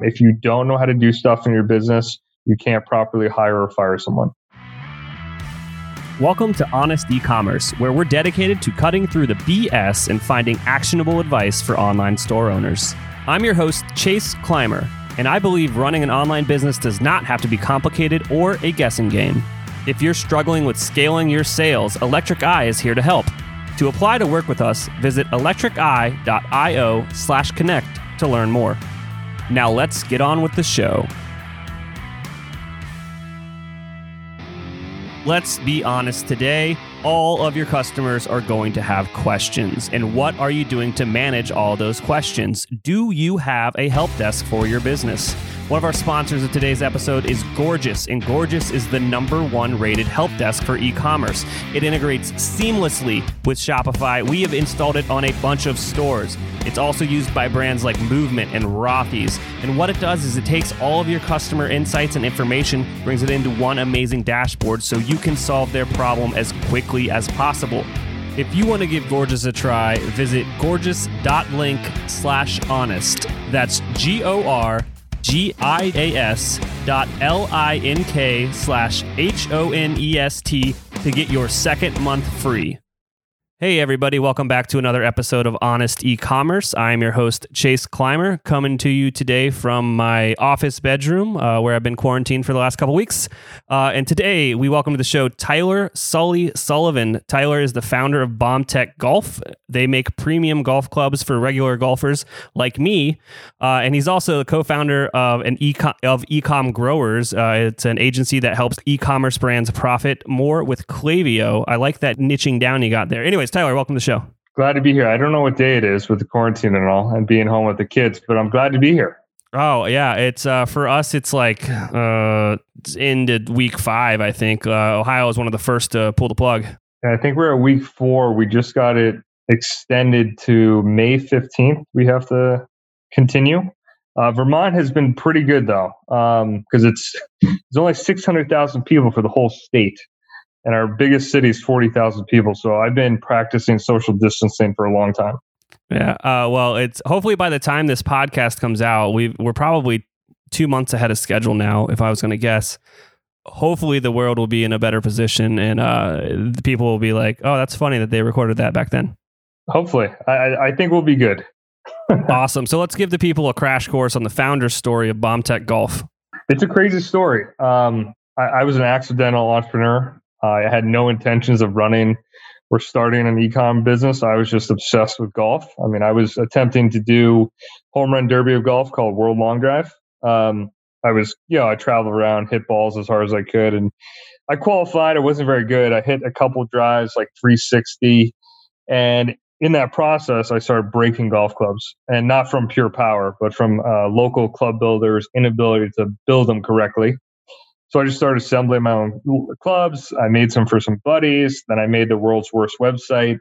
If you don't know how to do stuff in your business, you can't properly hire or fire someone. Welcome to Honest E-commerce, where we're dedicated to cutting through the BS and finding actionable advice for online store owners. I'm your host, Chase Clymer, and I believe running an online business does not have to be complicated or a guessing game. If you're struggling with scaling your sales, Electric Eye is here to help. To apply to work with us, visit electriceye.io slash connect to learn more. Now let's get on with the show. Let's be honest today. All of your customers are going to have questions. And what are you doing to manage all those questions? Do you have a help desk for your business? One of our sponsors of today's episode is Gorgias, and Gorgias is the number one rated help desk for e commerce. It integrates seamlessly with Shopify. We have installed it on a bunch of stores. It's also used by brands like Movement and Rothy's. And what it does is it takes all of your customer insights and information, brings it into one amazing dashboard so you can solve their problem as quickly as possible. If you want to give Gorgias a try, visit gorgias.link slash honest. That's G O R G-I-A-S dot L-I-N-K slash H-O-N-E-S-T to get your second month free. Hey, everybody, welcome back to another episode of Honest E-Commerce. I'm your host, Chase Clymer, coming to you today from my office bedroom uh, where I've been quarantined for the last couple weeks. Uh, and today we welcome to the show Tyler Sully Sullivan. Tyler is the founder of BombTech Golf. They make premium golf clubs for regular golfers like me. Uh, and he's also the co-founder of an e of Ecom Growers. Uh, it's an agency that helps e-commerce brands profit more with Klaviyo. I like that niching down you got there. Anyways, anyways, Tyler, welcome to the show. Glad to be here. I don't know what day it is with the quarantine and all and being home with the kids, but I'm glad to be here. Oh yeah, it's uh, for us. It's like uh, it's into week five. I think uh, Ohio is one of the first to pull the plug. I think we're at week four. We just got it extended to May fifteenth. We have to continue. Uh, Vermont has been pretty good though, because um, it's it's only six hundred thousand people for the whole state, and our biggest city is 40,000 people. So I've been practicing social distancing for a long time. Yeah. Uh, well, it's hopefully by the time this podcast comes out, we we're probably two months ahead of schedule now, if I was going to guess. Hopefully, the world will be in a better position, and uh, the people will be like, "Oh, that's funny that they recorded that back then." Hopefully, I, I think we'll be good. awesome. So let's give the people a crash course on the founder's story of BombTech Golf. It's a crazy story. Um, I, I was an accidental entrepreneur. I had no intentions of running or starting an ecom business. I was just obsessed with golf. I mean, I was attempting to do home run derby of golf called World Long Drive. Um, I was, you know, I traveled around, hit balls as hard as I could, and I qualified. I wasn't very good. I hit a couple drives, like 360, and in that process, I started breaking golf clubs, and not from pure power, but from uh, local club builders' inability to build them correctly. So I just started assembling my own clubs. I made some for some buddies. Then I made the world's worst website.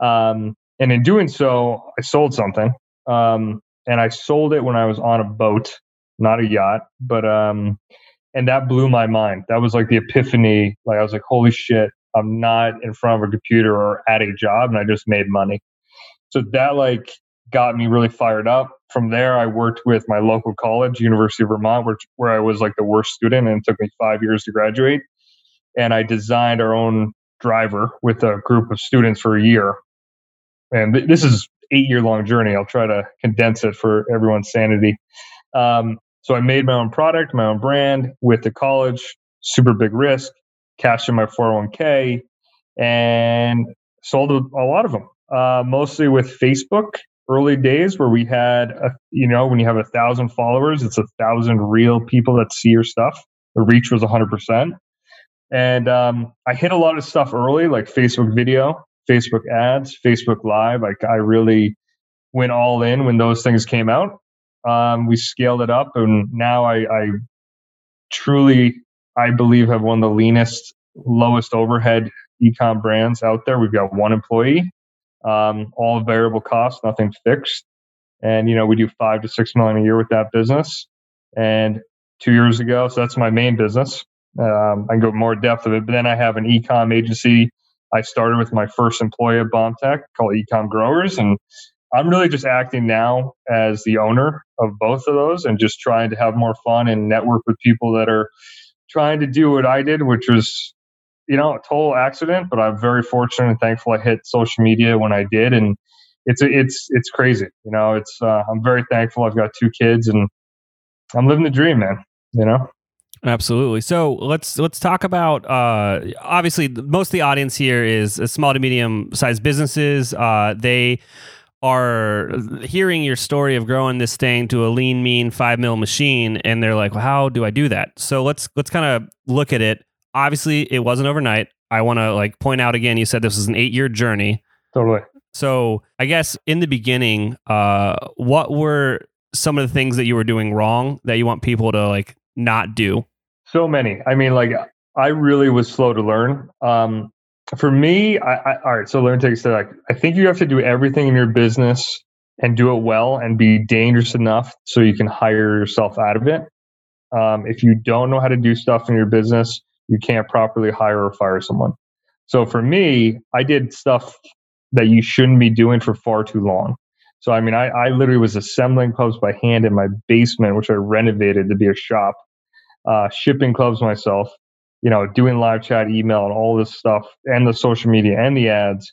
Um, and in doing so, I sold something. Um, and I sold it when I was on a boat, not a yacht. But um, and that blew my mind. That was like the epiphany. Like I was like, holy shit, I'm not in front of a computer or at a job, and I just made money. So that like got me really fired up. From there, I worked with my local college, University of Vermont, which, where I was like the worst student, and it took me five years to graduate. And I designed our own driver with a group of students for a year. And th- this is eight year long journey. I'll try to condense it for everyone's sanity. Um, so I made my own product, my own brand with the college, super big risk, cashed in my 401k, and sold a, a lot of them, uh, mostly with Facebook early days where we had, a, you know, when you have a thousand followers, it's a thousand real people that see your stuff. The reach was 100%. And um, I hit a lot of stuff early, like Facebook video, Facebook ads, Facebook Live. Like I really went all in when those things came out. Um, we scaled it up, and now I, I truly, I believe, have one of the leanest, lowest overhead ecom brands out there. We've got one employee um, all variable costs, nothing fixed. And, you know, we do five to six million a year with that business. And two years ago, so that's my main business. Um, I can go more depth of it, but then I have an ecom agency. I started with my first employee at BombTech called Ecom Growers, and I'm really just acting now as the owner of both of those and just trying to have more fun and network with people that are trying to do what I did, which was, you know, a total accident. But I'm very fortunate and thankful I hit social media when I did, and it's it's it's crazy. You know, it's uh, I'm very thankful. I've got two kids, and I'm living the dream, man. You know. Absolutely. So let's let's talk about. Uh, obviously, most of the audience here is small to medium sized businesses. Uh, they are hearing your story of growing this thing to a lean, mean five mil machine, and they're like, well, "How do I do that?" So let's let's kind of look at it. Obviously, it wasn't overnight. I want to like point out again. You said this was an eight year journey. Totally. So I guess in the beginning, uh, what were some of the things that you were doing wrong that you want people to like not do? So many. I mean, like I really was slow to learn. Um, for me, I, I, all right. So let me take a step back. I think you have to do everything in your business and do it well and be dangerous enough so you can hire yourself out of it. Um, if you don't know how to do stuff in your business, you can't properly hire or fire someone. So for me, I did stuff that you shouldn't be doing for far too long. So I mean, I, I literally was assembling clubs by hand in my basement, which I renovated to be a shop, uh, shipping clubs myself, you know, doing live chat, email, and all this stuff, and the social media and the ads,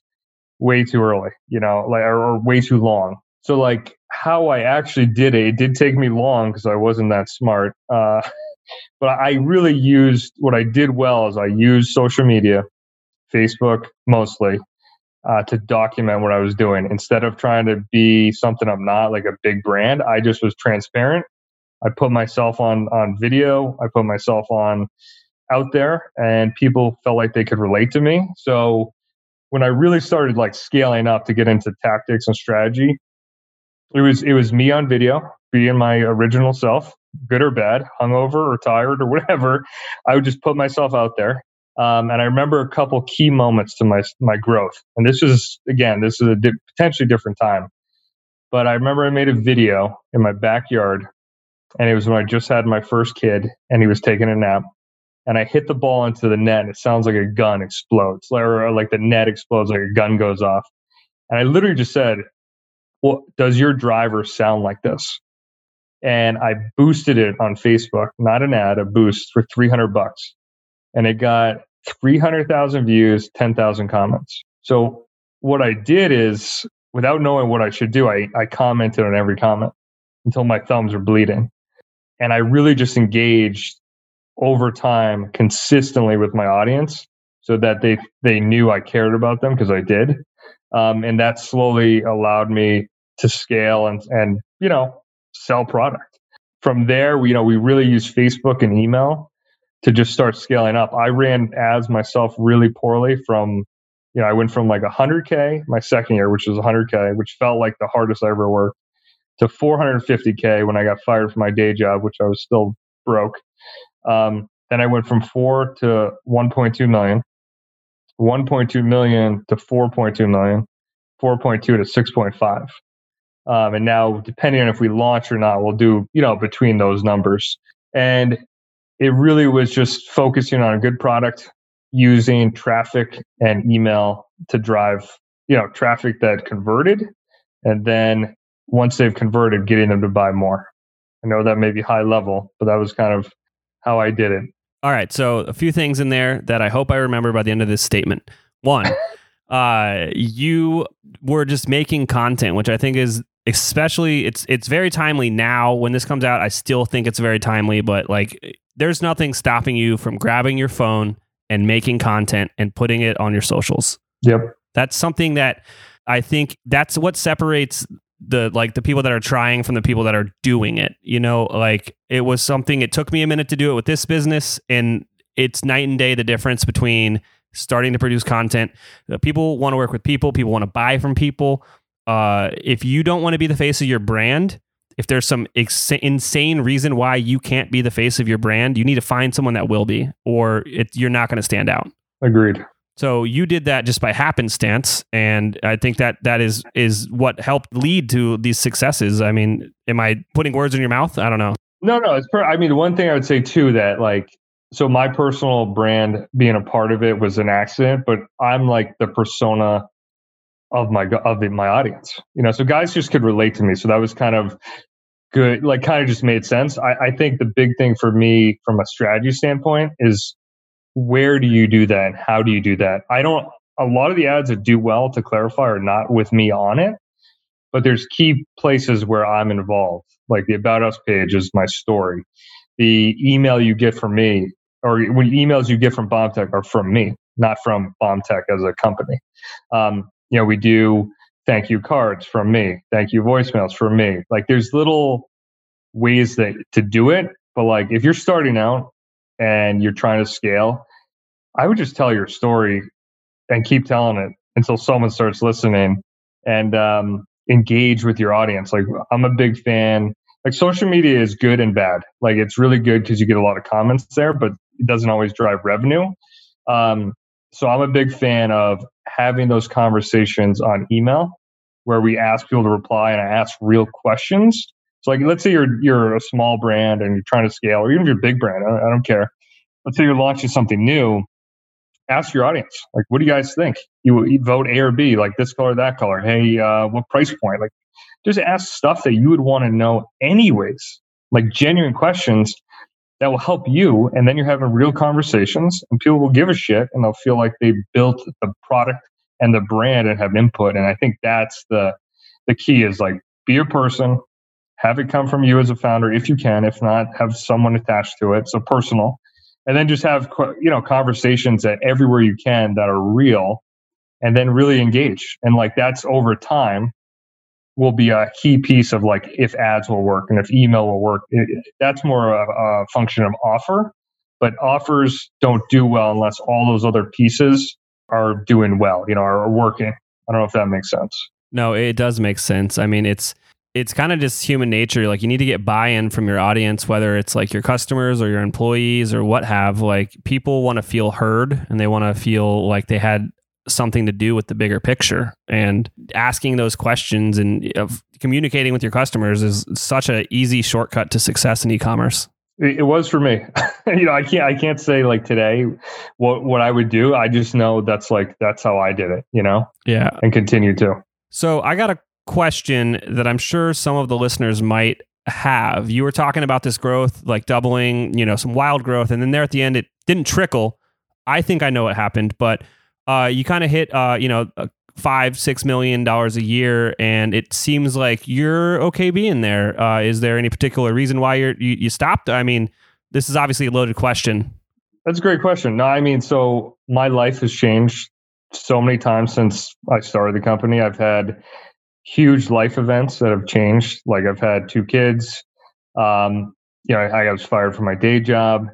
way too early, you know, like or, or way too long. So like how I actually did it, it did take me long because I wasn't that smart. Uh, but I really used what I did well is I used social media, Facebook mostly, uh, to document what I was doing instead of trying to be something I'm not, like a big brand. I just was transparent. I put myself on on video. I put myself on out there, and people felt like they could relate to me. So when I really started like scaling up to get into tactics and strategy, it was it was me on video, being my original self, good or bad, hungover or tired or whatever. I would just put myself out there um, and I remember a couple key moments to my my growth. And this is again, this is a di- potentially different time. But I remember I made a video in my backyard, and it was when I just had my first kid, and he was taking a nap. And I hit the ball into the net, and it sounds like a gun explodes, or like the net explodes, like a gun goes off. And I literally just said, "Well, does your driver sound like this?" And I boosted it on Facebook, not an ad, a boost for 300 bucks and it got 300,000 views, 10,000 comments. So what I did is, without knowing what I should do, I, I commented on every comment until my thumbs were bleeding. And I really just engaged over time consistently with my audience so that they, they knew I cared about them because I did. Um, and that slowly allowed me to scale and, and, you know, sell product. From there, we, you know, we really use Facebook and email to just start scaling up. I ran ads myself really poorly from, you know, I went from like 100K my second year, which was 100K, which felt like the hardest I ever worked, to 450K when I got fired from my day job, which I was still broke. Um, then I went from four to 1.2 million, 1.2 million to 4.2 million, 4.2 to 6.5. Um, and now, depending on if we launch or not, we'll do, you know, between those numbers. And it really was just focusing on a good product using traffic and email to drive you know traffic that converted. And then once they've converted getting them to buy more. I know that may be high level but that was kind of how i did it. All right. So a few things in there that i hope i remember by the end of this statement. One uh, you were just making content which i think is especially it's it's very timely now when this comes out i still think it's very timely but like there's nothing stopping you from grabbing your phone and making content and putting it on your socials. Yep. That's something that I think that's what separates the like the people that are trying from the people that are doing it. You know, like it was something it took me a minute to do it with this business and it's night and day the difference between starting to produce content. Uh, people want to work with people, people want to buy from people. Uh, if you don't want to be the face of your brand, if there's some ex- insane reason why you can't be the face of your brand, you need to find someone that will be, or it, you're not going to stand out. Agreed. So you did that just by happenstance, and I think that that is is what helped lead to these successes. I mean, am I putting words in your mouth? I don't know. No, no. It's per- I mean, one thing I would say too that like so my personal brand being a part of it was an accident, but I'm like the persona of my of the, my audience. You know, so guys just could relate to me. So that was kind of good. Like, kind of just made sense. I, I think the big thing for me from a strategy standpoint is where do you do that and how do you do that? I don't. A lot of the ads that do well to clarify are not with me on it, but there's key places where I'm involved. Like the about us page is my story. The email you get from me or when emails you get from BombTech are from me, not from BombTech as a company. Um, you know, we do thank you cards from me, thank you voicemails from me. Like there's little ways that to do it, but like if you're starting out and you're trying to scale, I would just tell your story and keep telling it until someone starts listening and um, engage with your audience. Like I'm a big fan. Like social media is good and bad. Like it's really good because you get a lot of comments there, but it doesn't always drive revenue. Um, so I'm a big fan of having those conversations on email where we ask people to reply and I ask real questions. So like, let's say you're you're a small brand and you're trying to scale, or even if you're a big brand, I, I don't care. Let's say you're launching something new. Ask your audience, like, what do you guys think? You, you vote A or B, like this color, that color. Hey, uh, what price point? Like, just ask stuff that you would want to know anyways, like genuine questions that will help you. And then you're having real conversations, and people will give a shit and they'll feel like they built the product and the brand and have input. And I think that's the the key is like be a person, have it come from you as a founder if you can. If not, have someone attached to it, so personal, and then just have you know conversations that everywhere you can that are real, and then really engage. And like that's over time will be a key piece of like if ads will work and if email will work. It, that's more a, a function of offer, but offers don't do well unless all those other pieces are doing well, you know, are working. I don't know if that makes sense. No, it does make sense. I mean, it's it's kind of just human nature. Like you need to get buy-in from your audience, whether it's like your customers or your employees or what have. Like people want to feel heard and they want to feel like they had something to do with the bigger picture. And asking those questions and uh, of communicating with your customers is such an easy shortcut to success in e-commerce. It was for me. you know, I can't I can't say like today what what I would do. I just know that's like that's how I did it, you know? Yeah. And continue to. So I got a question that I'm sure some of the listeners might have. You were talking about this growth, like doubling, you know, some wild growth, and then there at the end it didn't trickle. I think I know what happened, but uh, you kind of hit, uh, you know, five six million dollars a year and it seems like you're okay being there. Uh, is there any particular reason why you're you, you stopped? I mean this is obviously a loaded question. That's a great question. No i mean so my life has changed so many times since i started the company. I've had huge life events that have changed. Like i've had two kids. Um, you know I, I was fired from my day job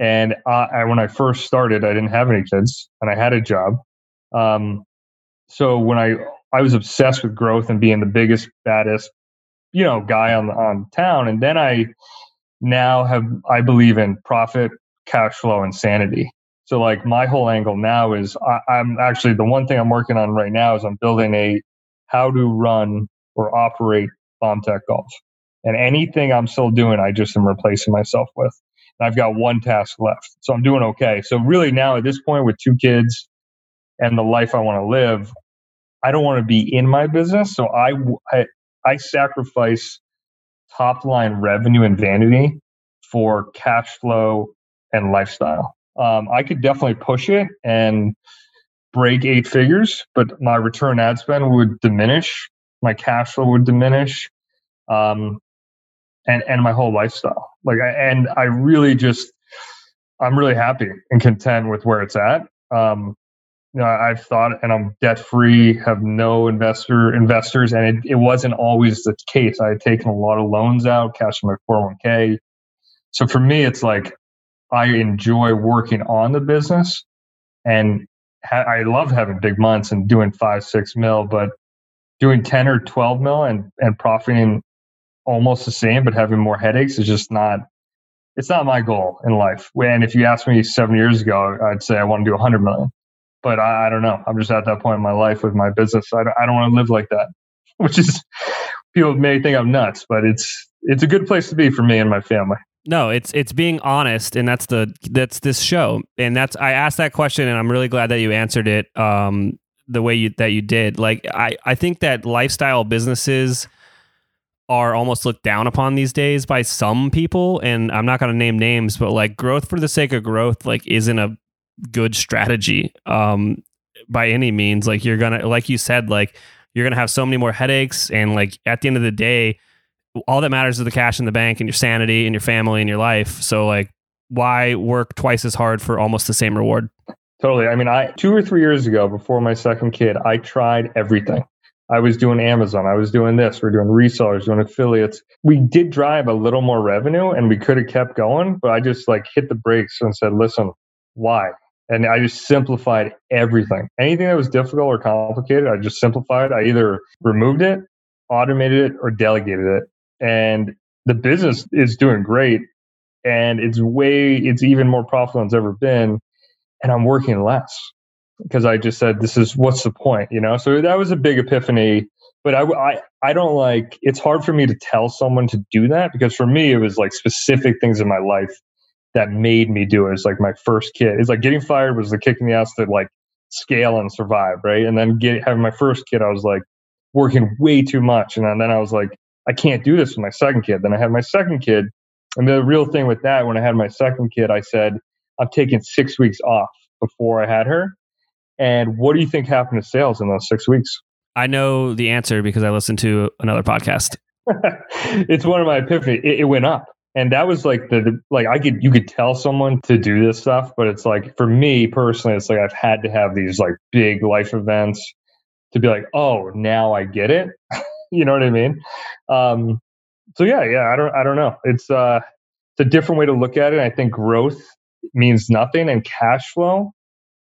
and I, when i first started i didn't have any kids and i had a job um, so when I I was obsessed with growth and being the biggest, baddest, you know, guy on on town, and then I now have I believe in profit, cash flow, and sanity. So like my whole angle now is I, I'm actually the one thing I'm working on right now is I'm building a how to run or operate BombTech Golf, and anything I'm still doing, I just am replacing myself with. I've got one task left, so I'm doing okay. So really now at this point with two kids and the life I want to live, I don't want to be in my business. So I, I, I sacrifice top line revenue and vanity for cash flow and lifestyle. Um, I could definitely push it and break eight figures, but my return ad spend would diminish, my cash flow would diminish, um, and and my whole lifestyle. Like, and I really just, I'm really happy and content with where it's at. Um, you know, I've thought, and I'm debt free, have no investor investors, and it, it wasn't always the case. I had taken a lot of loans out, cash in my 401k. So for me, it's like I enjoy working on the business, and ha- I love having big months and doing five, six mil, but doing 10 or 12 mil and, and profiting almost the same, but having more headaches is just not, it's not my goal in life. And if you asked me seven years ago, I'd say I want to do 100 million but I, I, don't know. I'm just at that point in my life with my business. I don't, I don't want to live like that, which is people may think I'm nuts, but it's it's a good place to be for me and my family. No, it's it's being honest, and that's the that's this show, and that's I asked that question, and I'm really glad that you answered it. Um, the way you that you did. Like I I think that lifestyle businesses are almost looked down upon these days by some people and I'm not going to name names but like growth for the sake of growth like isn't a good strategy um by any means like you're going to like you said like you're going to have so many more headaches and like at the end of the day all that matters is the cash in the bank and your sanity and your family and your life so like why work twice as hard for almost the same reward Totally. I mean, I two or three years ago, before my second kid, I tried everything. I was doing Amazon. I was doing this. We are doing resellers, doing affiliates. We did drive a little more revenue, and we could have kept going, but I just like hit the brakes and said, "Listen, why?" And I just simplified everything. Anything that was difficult or complicated, I just simplified. I either removed it, automated it, or delegated it. And the business is doing great, and it's way, it's even more profitable than it's ever been and I'm working less because I just said, this is what's the point, you know? So that was a big epiphany. But I, I, I don't like, it's hard for me to tell someone to do that because for me, it was like specific things in my life that made me do it. It's like my first kid. It's like getting fired was the kick in the ass to like scale and survive, right? And then get, having my first kid, I was like working way too much. And then I was like, I can't do this with my second kid. Then I had my second kid. And the real thing with that, when I had my second kid, I said, I've taken six weeks off before I had her. And what do you think happened to sales in those six weeks? I know the answer because I listened to another podcast. it's one of my epiphany. It, it, went up. And that was like the, the like I could you could tell someone to do this stuff, but it's like for me personally, it's like I've had to have these like big life events to be like, oh, now I get it. you know what I mean? Um, so yeah, yeah, I don't I don't know. It's uh it's a different way to look at it. I think growth means nothing, and cash flow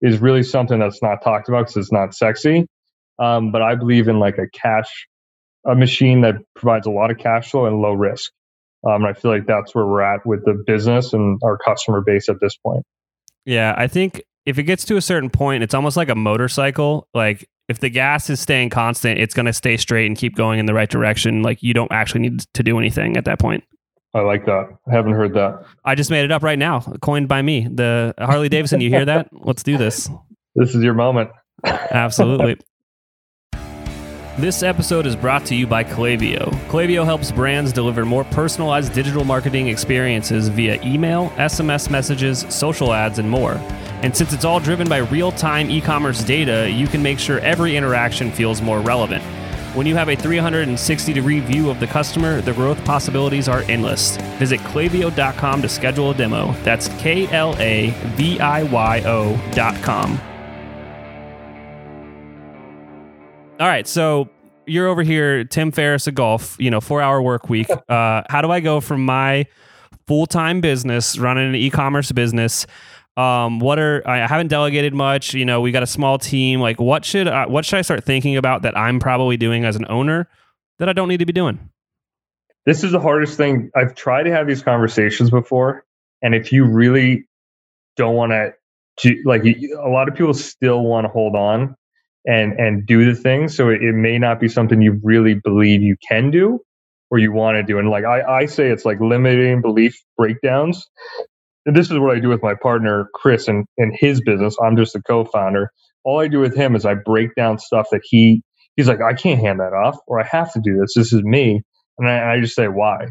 is really something that's not talked about because it's not sexy. Um, but I believe in like a cash, a machine that provides a lot of cash flow and low risk. Um, and I feel like that's where we're at with the business and our customer base at this point. Yeah, I think if it gets to a certain point, it's almost like a motorcycle. Like if the gas is staying constant, it's going to stay straight and keep going in the right direction. Like you don't actually need to do anything at that point. I like that. I haven't heard that. I just made it up right now, coined by me. The Harley Davidson, you hear that? Let's do this. This is your moment. Absolutely. This episode is brought to you by Klaviyo. Klaviyo helps brands deliver more personalized digital marketing experiences via email, SMS messages, social ads, and more. And since it's all driven by real time e commerce data, you can make sure every interaction feels more relevant. When you have a 360 degree view of the customer, the growth possibilities are endless. Visit klaviyo.com to schedule a demo. That's K L A V I Y O.com. All right, so you're over here, Tim Ferriss of golf, you know, four hour work week. Uh, how do I go from my full time business, running an e commerce business, um, what are I haven't delegated much. You know, we got a small team. Like, what should I, what should I start thinking about that I'm probably doing as an owner that I don't need to be doing? This is the hardest thing. I've tried to have these conversations before, and if you really don't want to, like, a lot of people still want to hold on and and do the thing. So it, it may not be something you really believe you can do or you want to do. And like I, I say, it's like limiting belief breakdowns and this is what I do with my partner Chris and in his business. I'm just a co-founder. All I do with him is I break down stuff that he he's like, I can't hand that off, or I have to do this. This is me, and I, I just say why.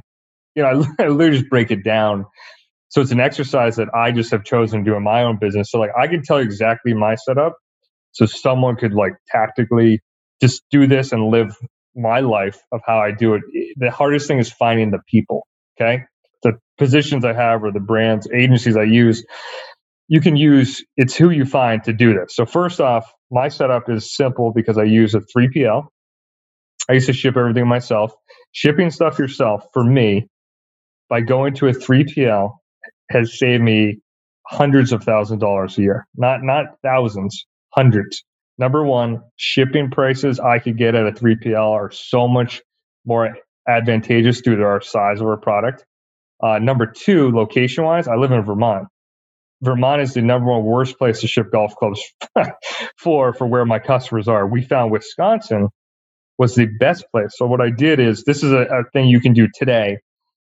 You know, I, I literally just break it down. So it's an exercise that I just have chosen to do in my own business. So like I can tell you exactly my setup, so someone could like tactically just do this and live my life of how I do it. The hardest thing is finding the people. Okay the positions I have or the brands, agencies I use, you can use it's who you find to do this. So first off, my setup is simple because I use a 3PL. I used to ship everything myself. Shipping stuff yourself for me by going to a 3PL has saved me hundreds of thousands of dollars a year. Not not thousands, hundreds. Number one, shipping prices I could get at a 3PL are so much more advantageous due to our size of our product. Uh, number two, location wise, I live in Vermont. Vermont is the number one worst place to ship golf clubs for for where my customers are. We found Wisconsin was the best place. So what I did is this is a, a thing you can do today.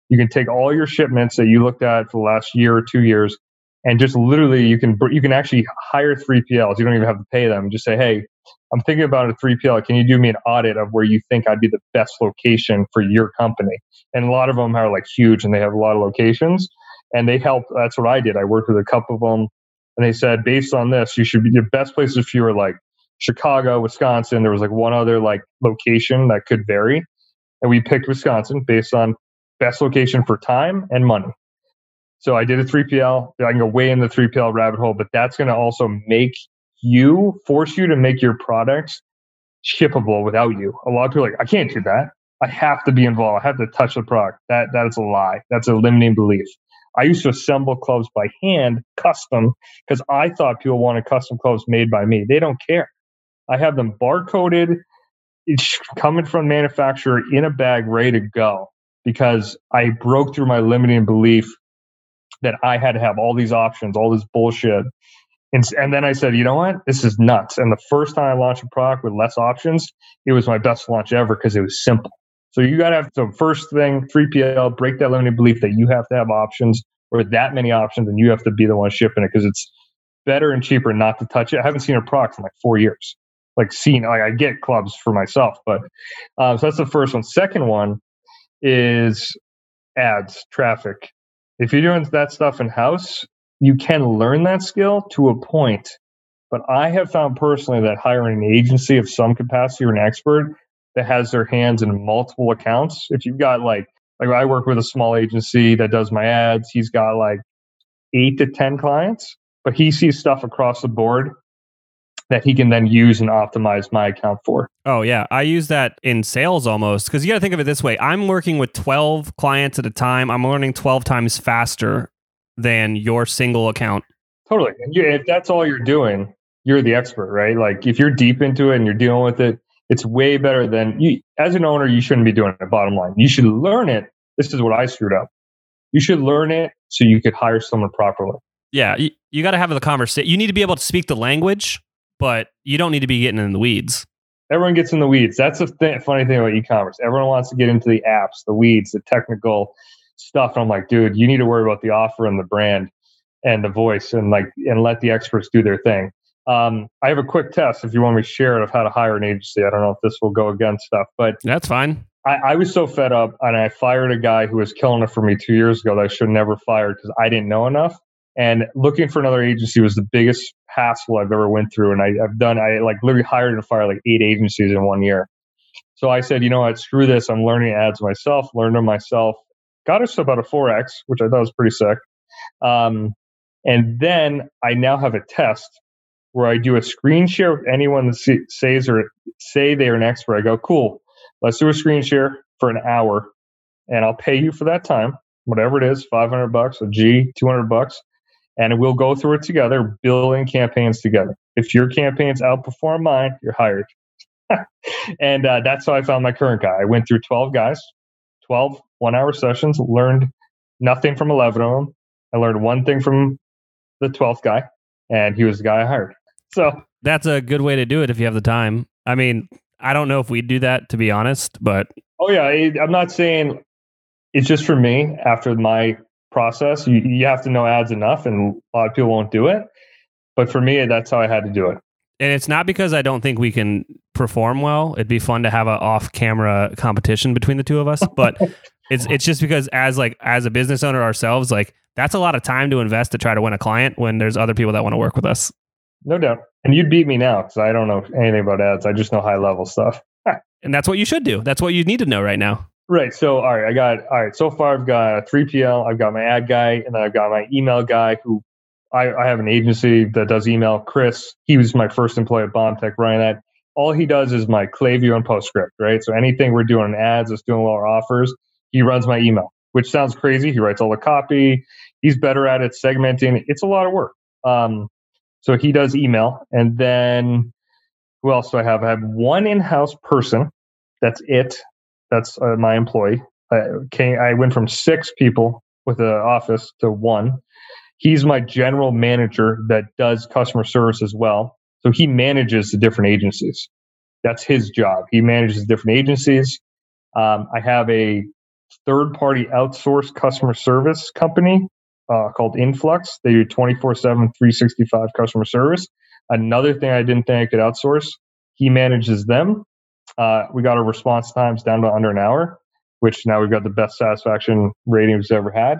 You can take all your shipments that you looked at for the last year or two years and just literally you can you can actually hire 3PLs. You don't even have to pay them. Just say, hey, I'm thinking about a 3PL. Can you do me an audit of where you think I'd be the best location for your company? And a lot of them are like huge and they have a lot of locations and they help. That's what I did. I worked with a couple of them and they said, based on this, you should be your best places if you were like Chicago, Wisconsin. There was like one other like location that could vary. And we picked Wisconsin based on best location for time and money. So I did a 3PL. I can go way in the 3PL rabbit hole, but that's going to also make you force you to make your products shippable without you. A lot of people like, I can't do that. I have to be involved. I have to touch the product. That that is a lie. That's a limiting belief. I used to assemble clubs by hand, custom, because I thought people wanted custom clubs made by me. They don't care. I have them barcoded, it's coming from manufacturer in a bag, ready to go. Because I broke through my limiting belief that I had to have all these options, all this bullshit. And, and then I said, you know what? This is nuts. And the first time I launched a product with less options, it was my best launch ever because it was simple. So you got to have the first thing, 3PL, break that limiting belief that you have to have options or that many options and you have to be the one shipping it because it's better and cheaper not to touch it. I haven't seen a product in like four years. Like seen, like I get clubs for myself, but uh, so that's the first one. Second one is ads, traffic. If you're doing that stuff in house, you can learn that skill to a point. But I have found personally that hiring an agency of some capacity or an expert that has their hands in multiple accounts, if you've got like, like I work with a small agency that does my ads, he's got like eight to 10 clients, but he sees stuff across the board that he can then use and optimize my account for. Oh, yeah. I use that in sales almost because you got to think of it this way I'm working with 12 clients at a time. I'm learning 12 times faster than your single account. Totally. And you, if that's all you're doing, you're the expert, right? Like if you're deep into it and you're dealing with it, it's way better than you. As an owner, you shouldn't be doing it. Bottom line, you should learn it. This is what I screwed up. You should learn it so you could hire someone properly. Yeah, you, you got to have the conversation. You need to be able to speak the language but you don't need to be getting in the weeds. Everyone gets in the weeds. That's the th- funny thing about e-commerce. Everyone wants to get into the apps, the weeds, the technical stuff. And I'm like, dude, you need to worry about the offer and the brand and the voice, and like, and let the experts do their thing. Um, I have a quick test if you want me to share it of how to hire an agency. I don't know if this will go against stuff, but that's fine. I, I, was so fed up, and I fired a guy who was killing it for me two years ago that I should never fired because I didn't know enough. And looking for another agency was the biggest hassle I've ever went through. And I, have done, I like literally hired and fired like eight agencies in one year. So I said, you know what, screw this. I'm learning ads myself, learned them myself. Got us about a 4X, which I thought was pretty sick. Um, and then I now have a test where I do a screen share with anyone that says or say they're an expert. I go, cool, let's do a screen share for an hour and I'll pay you for that time, whatever it is, 500 bucks, a G, 200 bucks and we'll go through it together, building campaigns together. If your campaigns outperform mine, you're hired. and uh, that's how I found my current guy. I went through 12 guys, 12 one hour sessions, learned nothing from 11 of them. I learned one thing from the 12th guy, and he was the guy I hired. So that's a good way to do it if you have the time. I mean, I don't know if we'd do that to be honest, but oh yeah, I'm not saying it's just for me after my process. You, you have to know ads enough, and a lot of people won't do it. But for me, that's how I had to do it. And it's not because I don't think we can perform well. It'd be fun to have an off-camera competition between the two of us, but it's it's just because as like as a business owner ourselves, like that's a lot of time to invest to try to win a client when there's other people that want to work with us. No doubt. And you'd beat me now because I don't know anything about ads. I just know high level stuff. and that's what you should do. That's what you need to know right now. Right. So, all right, I got, all right, so far I've got a 3PL, I've got my ad guy, and then I've got my email guy who I, I have an agency that does email. Chris, he was my first employee at BombTech running that. All he does is my Klaviyo and PostScript, right? So anything we're doing in ads, it's doing lower offers, he runs my email, which sounds crazy. He writes all the copy. He's better at it, segmenting. It's a lot of work. Um, so he does email. And then who else do I have? I have one in house person. That's it. That's uh, my employee. I, came, I went from six people with an office to one. He's my general manager that does customer service as well. So he manages the different agencies. That's his job. He manages different agencies. Um, I have a third party outsourced customer service company uh, called Influx. They do 24 7, 365 customer service. Another thing I didn't think I could outsource, he manages them. Uh, we got our response times down to under an hour, which now we've got the best satisfaction rating we've ever had.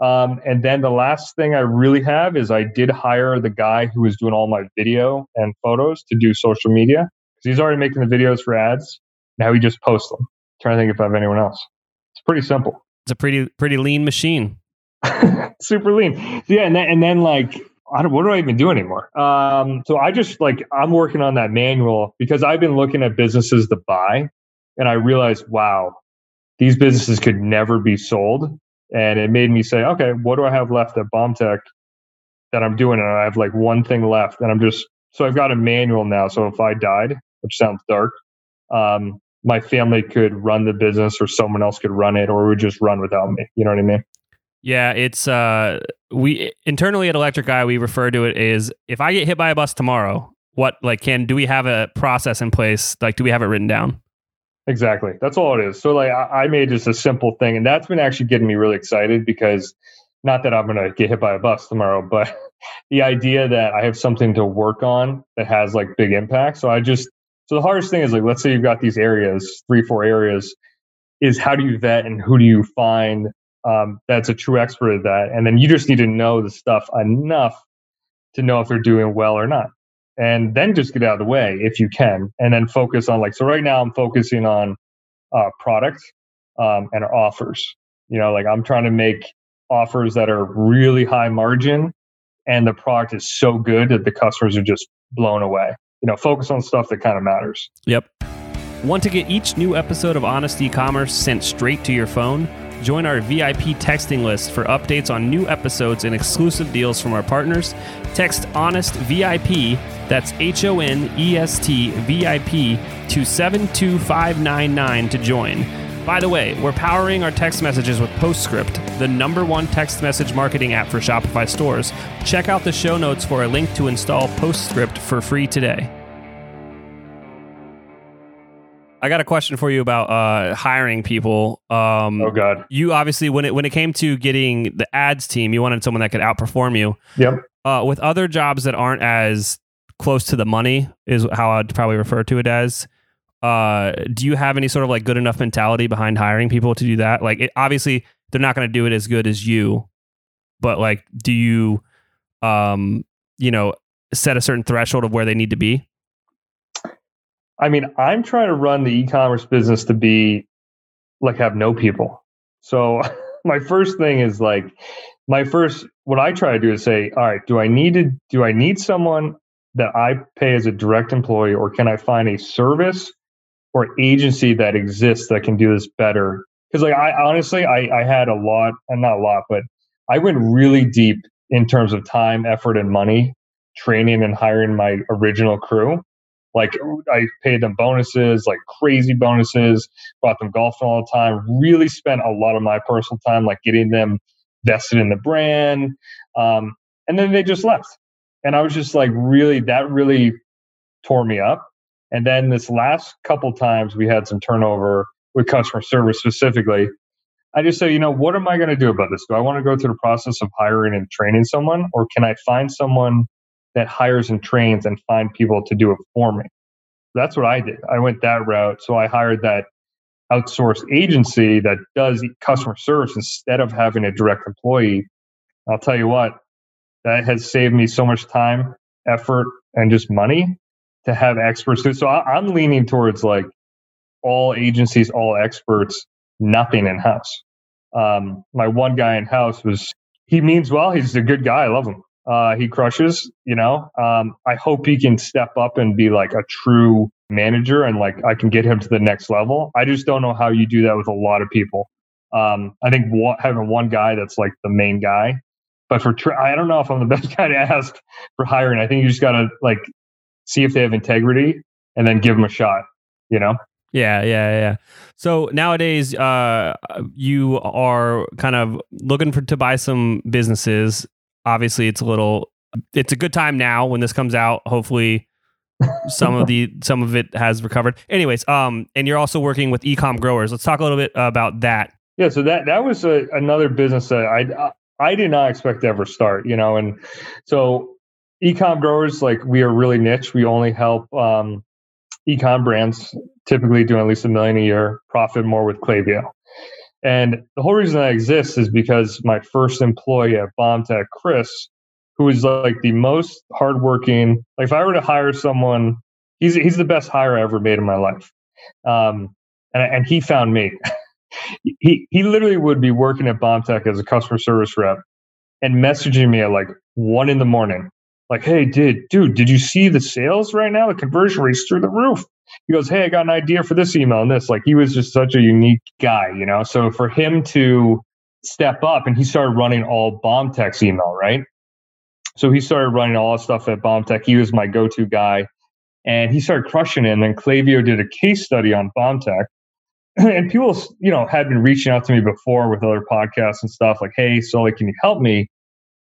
Um, and then the last thing I really have is I did hire the guy who was doing all my video and photos to do social media because he's already making the videos for ads. Now he just posts them. I'm trying to think if I have anyone else. It's pretty simple. It's a pretty pretty lean machine. Super lean. Yeah, and then, and then like I don't, what do I even do anymore? Um, so I just like I'm working on that manual because I've been looking at businesses to buy, and I realized, wow, these businesses could never be sold, and it made me say, okay, what do I have left at BombTech that I'm doing? And I have like one thing left, and I'm just so I've got a manual now. So if I died, which sounds dark, um, my family could run the business, or someone else could run it, or would just run without me. You know what I mean? Yeah, it's uh we internally at Electric Eye we refer to it as if I get hit by a bus tomorrow, what like can do we have a process in place? Like do we have it written down? Exactly. That's all it is. So like I, I made just a simple thing and that's been actually getting me really excited because not that I'm gonna get hit by a bus tomorrow, but the idea that I have something to work on that has like big impact. So I just so the hardest thing is like let's say you've got these areas, three, four areas, is how do you vet and who do you find um, that's a true expert at that. And then you just need to know the stuff enough to know if they're doing well or not. And then just get out of the way if you can, and then focus on like, so right now I'm focusing on uh, product um, and offers. You know, like I'm trying to make offers that are really high margin and the product is so good that the customers are just blown away. You know, focus on stuff that kind of matters. Yep. Want to get each new episode of Honest E-commerce sent straight to your phone? Join our VIP texting list for updates on new episodes and exclusive deals from our partners. Text Honest VIP, that's H O N E S T VIP, to 72599 to join. By the way, we're powering our text messages with Postscript, the number one text message marketing app for Shopify stores. Check out the show notes for a link to install Postscript for free today. I got a question for you about uh, hiring people. Um, oh God! You obviously when it when it came to getting the ads team, you wanted someone that could outperform you. Yep. Uh, with other jobs that aren't as close to the money, is how I'd probably refer to it as. Uh, do you have any sort of like good enough mentality behind hiring people to do that? Like, it, obviously, they're not going to do it as good as you, but like, do you, um, you know, set a certain threshold of where they need to be? I mean, I'm trying to run the e-commerce business to be like have no people. So my first thing is like my first what I try to do is say, all right, do I need to do I need someone that I pay as a direct employee or can I find a service or agency that exists that can do this better? Because like I honestly I, I had a lot and not a lot, but I went really deep in terms of time, effort, and money training and hiring my original crew. Like I paid them bonuses, like crazy bonuses, brought them golfing all the time, really spent a lot of my personal time like getting them vested in the brand. Um, and then they just left. And I was just like, really, that really tore me up. And then this last couple times we had some turnover with customer service specifically. I just say, you know, what am I going to do about this? Do I want to go through the process of hiring and training someone, or can I find someone that hires and trains and find people to do it for me. That's what I did. I went that route. So I hired that outsourced agency that does customer service instead of having a direct employee. I'll tell you what, that has saved me so much time, effort, and just money to have experts do. So I, am leaning towards like all agencies, all experts, nothing in house. Um, my one guy in house was, he means well. He's a good guy. I love him. Uh, he crushes, you know. Um, I hope he can step up and be like a true manager and like I can get him to the next level. I just don't know how you do that with a lot of people. Um, I think one, having one guy that's like the main guy, but for tra- I don't know if I'm the best guy to ask for hiring. I think you just gotta like see if they have integrity and then give them a shot. You know. Yeah, yeah, yeah. So nowadays, uh, you are kind of looking for to buy some businesses obviously it's a little it's a good time now when this comes out hopefully some of the some of it has recovered anyways um and you're also working with ecom growers let's talk a little bit about that yeah so that that was a, another business that i I did not expect to ever start, you know, and so ecom growers like we are really niche. We only help um, ecom brands typically doing at least a million a year profit more with Klaviyo. And the whole reason that exists is because my first employee at BombTech, Chris, who is like the most hardworking. Like if I were to hire someone, he's he's the best hire I ever made in my life. Um, and and he found me. he he literally would be working at BombTech as a customer service rep and messaging me at like one in the morning, like, "Hey, dude, dude, did you see the sales right now? The conversion rate's through the roof." He goes, "Hey, I got an idea for this email and this." Like, he was just such a unique guy, you know. So for him to step up and he started running all BombTech's email, right? So he started running all the stuff at BombTech. He was my go-to guy, and he started crushing it. And then Klaviyo did a case study on BombTech. and people, you know, had been reaching out to me before with other podcasts and stuff like, "Hey, Sully, can you help me?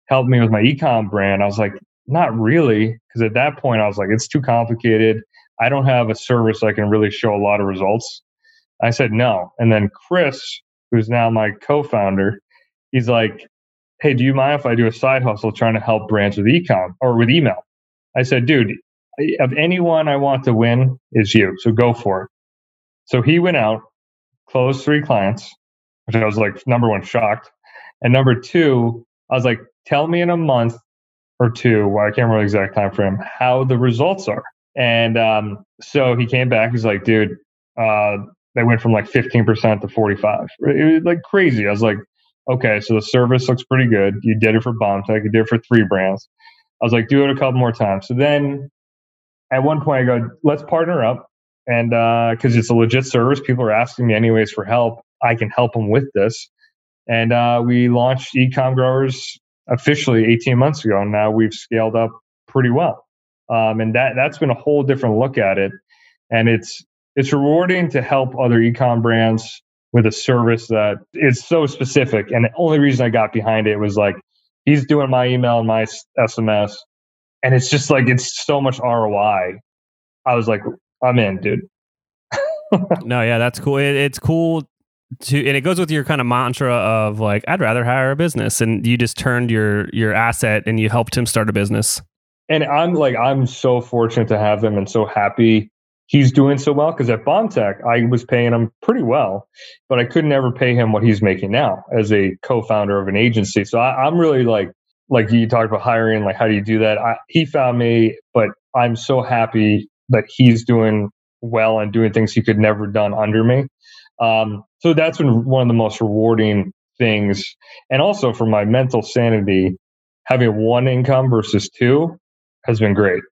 Help me with my ecom brand?" I was like, "Not really," because at that point I was like, "It's too complicated. I don't have a service I can really show a lot of results." I said no, and then Chris, who's now my co-founder, he's like, hey, do you mind if I do a side hustle trying to help brands with ecom or with email? I said, dude, of anyone I want to win is you. So go for it. So he went out, closed three clients, which I was like, number one, shocked. And number two, I was like, tell me in a month or two, well, I can't remember the exact time frame, how the results are. And um, so he came back. He's like, dude, uh, they went from like 15% to 45. It was like crazy. I was like, okay, so the service looks pretty good. You did it for BombTech, you did it for three brands. I was like, do it a couple more times. So then at one point I go, let's partner up. And because uh, it's a legit service, people are asking me anyways for help. I can help them with this. And uh, we launched Ecom Growers officially 18 months ago. And now we've scaled up pretty well. Um, and that that's been a whole different look at it. And it's it's rewarding to help other ecom brands with a service that is so specific. And the only reason I got behind it was like, he's doing my email and my SMS. And it's just like, it's so much ROI. I was like, I'm in, dude. no, yeah, that's cool. It, it's cool to, and it goes with your kind of mantra of like, I'd rather hire a business. And you just turned your, your asset and you helped him start a business. And I'm like, I'm so fortunate to have him and so happy he's doing so well because at BombTech I was paying him pretty well, but I could never pay him what he's making now as a co-founder of an agency. So I, am really like like you talked about hiring, like how do you do that? I, he found me, but I'm so happy that he's doing well and doing things he could never done under me. Um, so that's been one of the most rewarding things, and also for my mental sanity, having one income versus two has been great.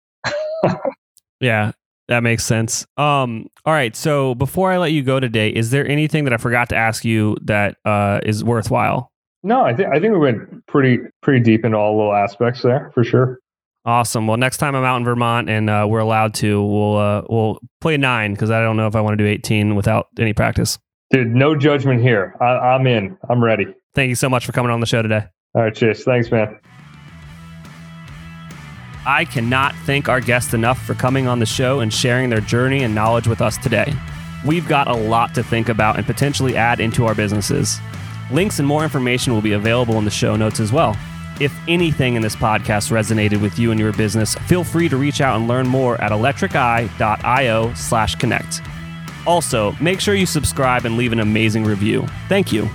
yeah, that makes sense. Um, all right. So before I let you go today, is there anything that I forgot to ask you that uh, is worthwhile? No, I think I think we went pretty pretty deep into all little aspects there for sure. Awesome. Well, next time I'm out in Vermont and uh, we're allowed to, we'll uh, we'll play nine because I don't know if I want to do 18 without any practice. Dude, no judgment here. I, I'm in. I'm ready. Thank you so much for coming on the show today. All right, Chase. Thanks, man. I cannot thank our guests enough for coming on the show and sharing their journey and knowledge with us today. We've got a lot to think about and potentially add into our businesses. Links and more information will be available in the show notes as well. If anything in this podcast resonated with you and your business, feel free to reach out and learn more at electriceye.io slash connect. Also, make sure you subscribe and leave an amazing review. Thank you.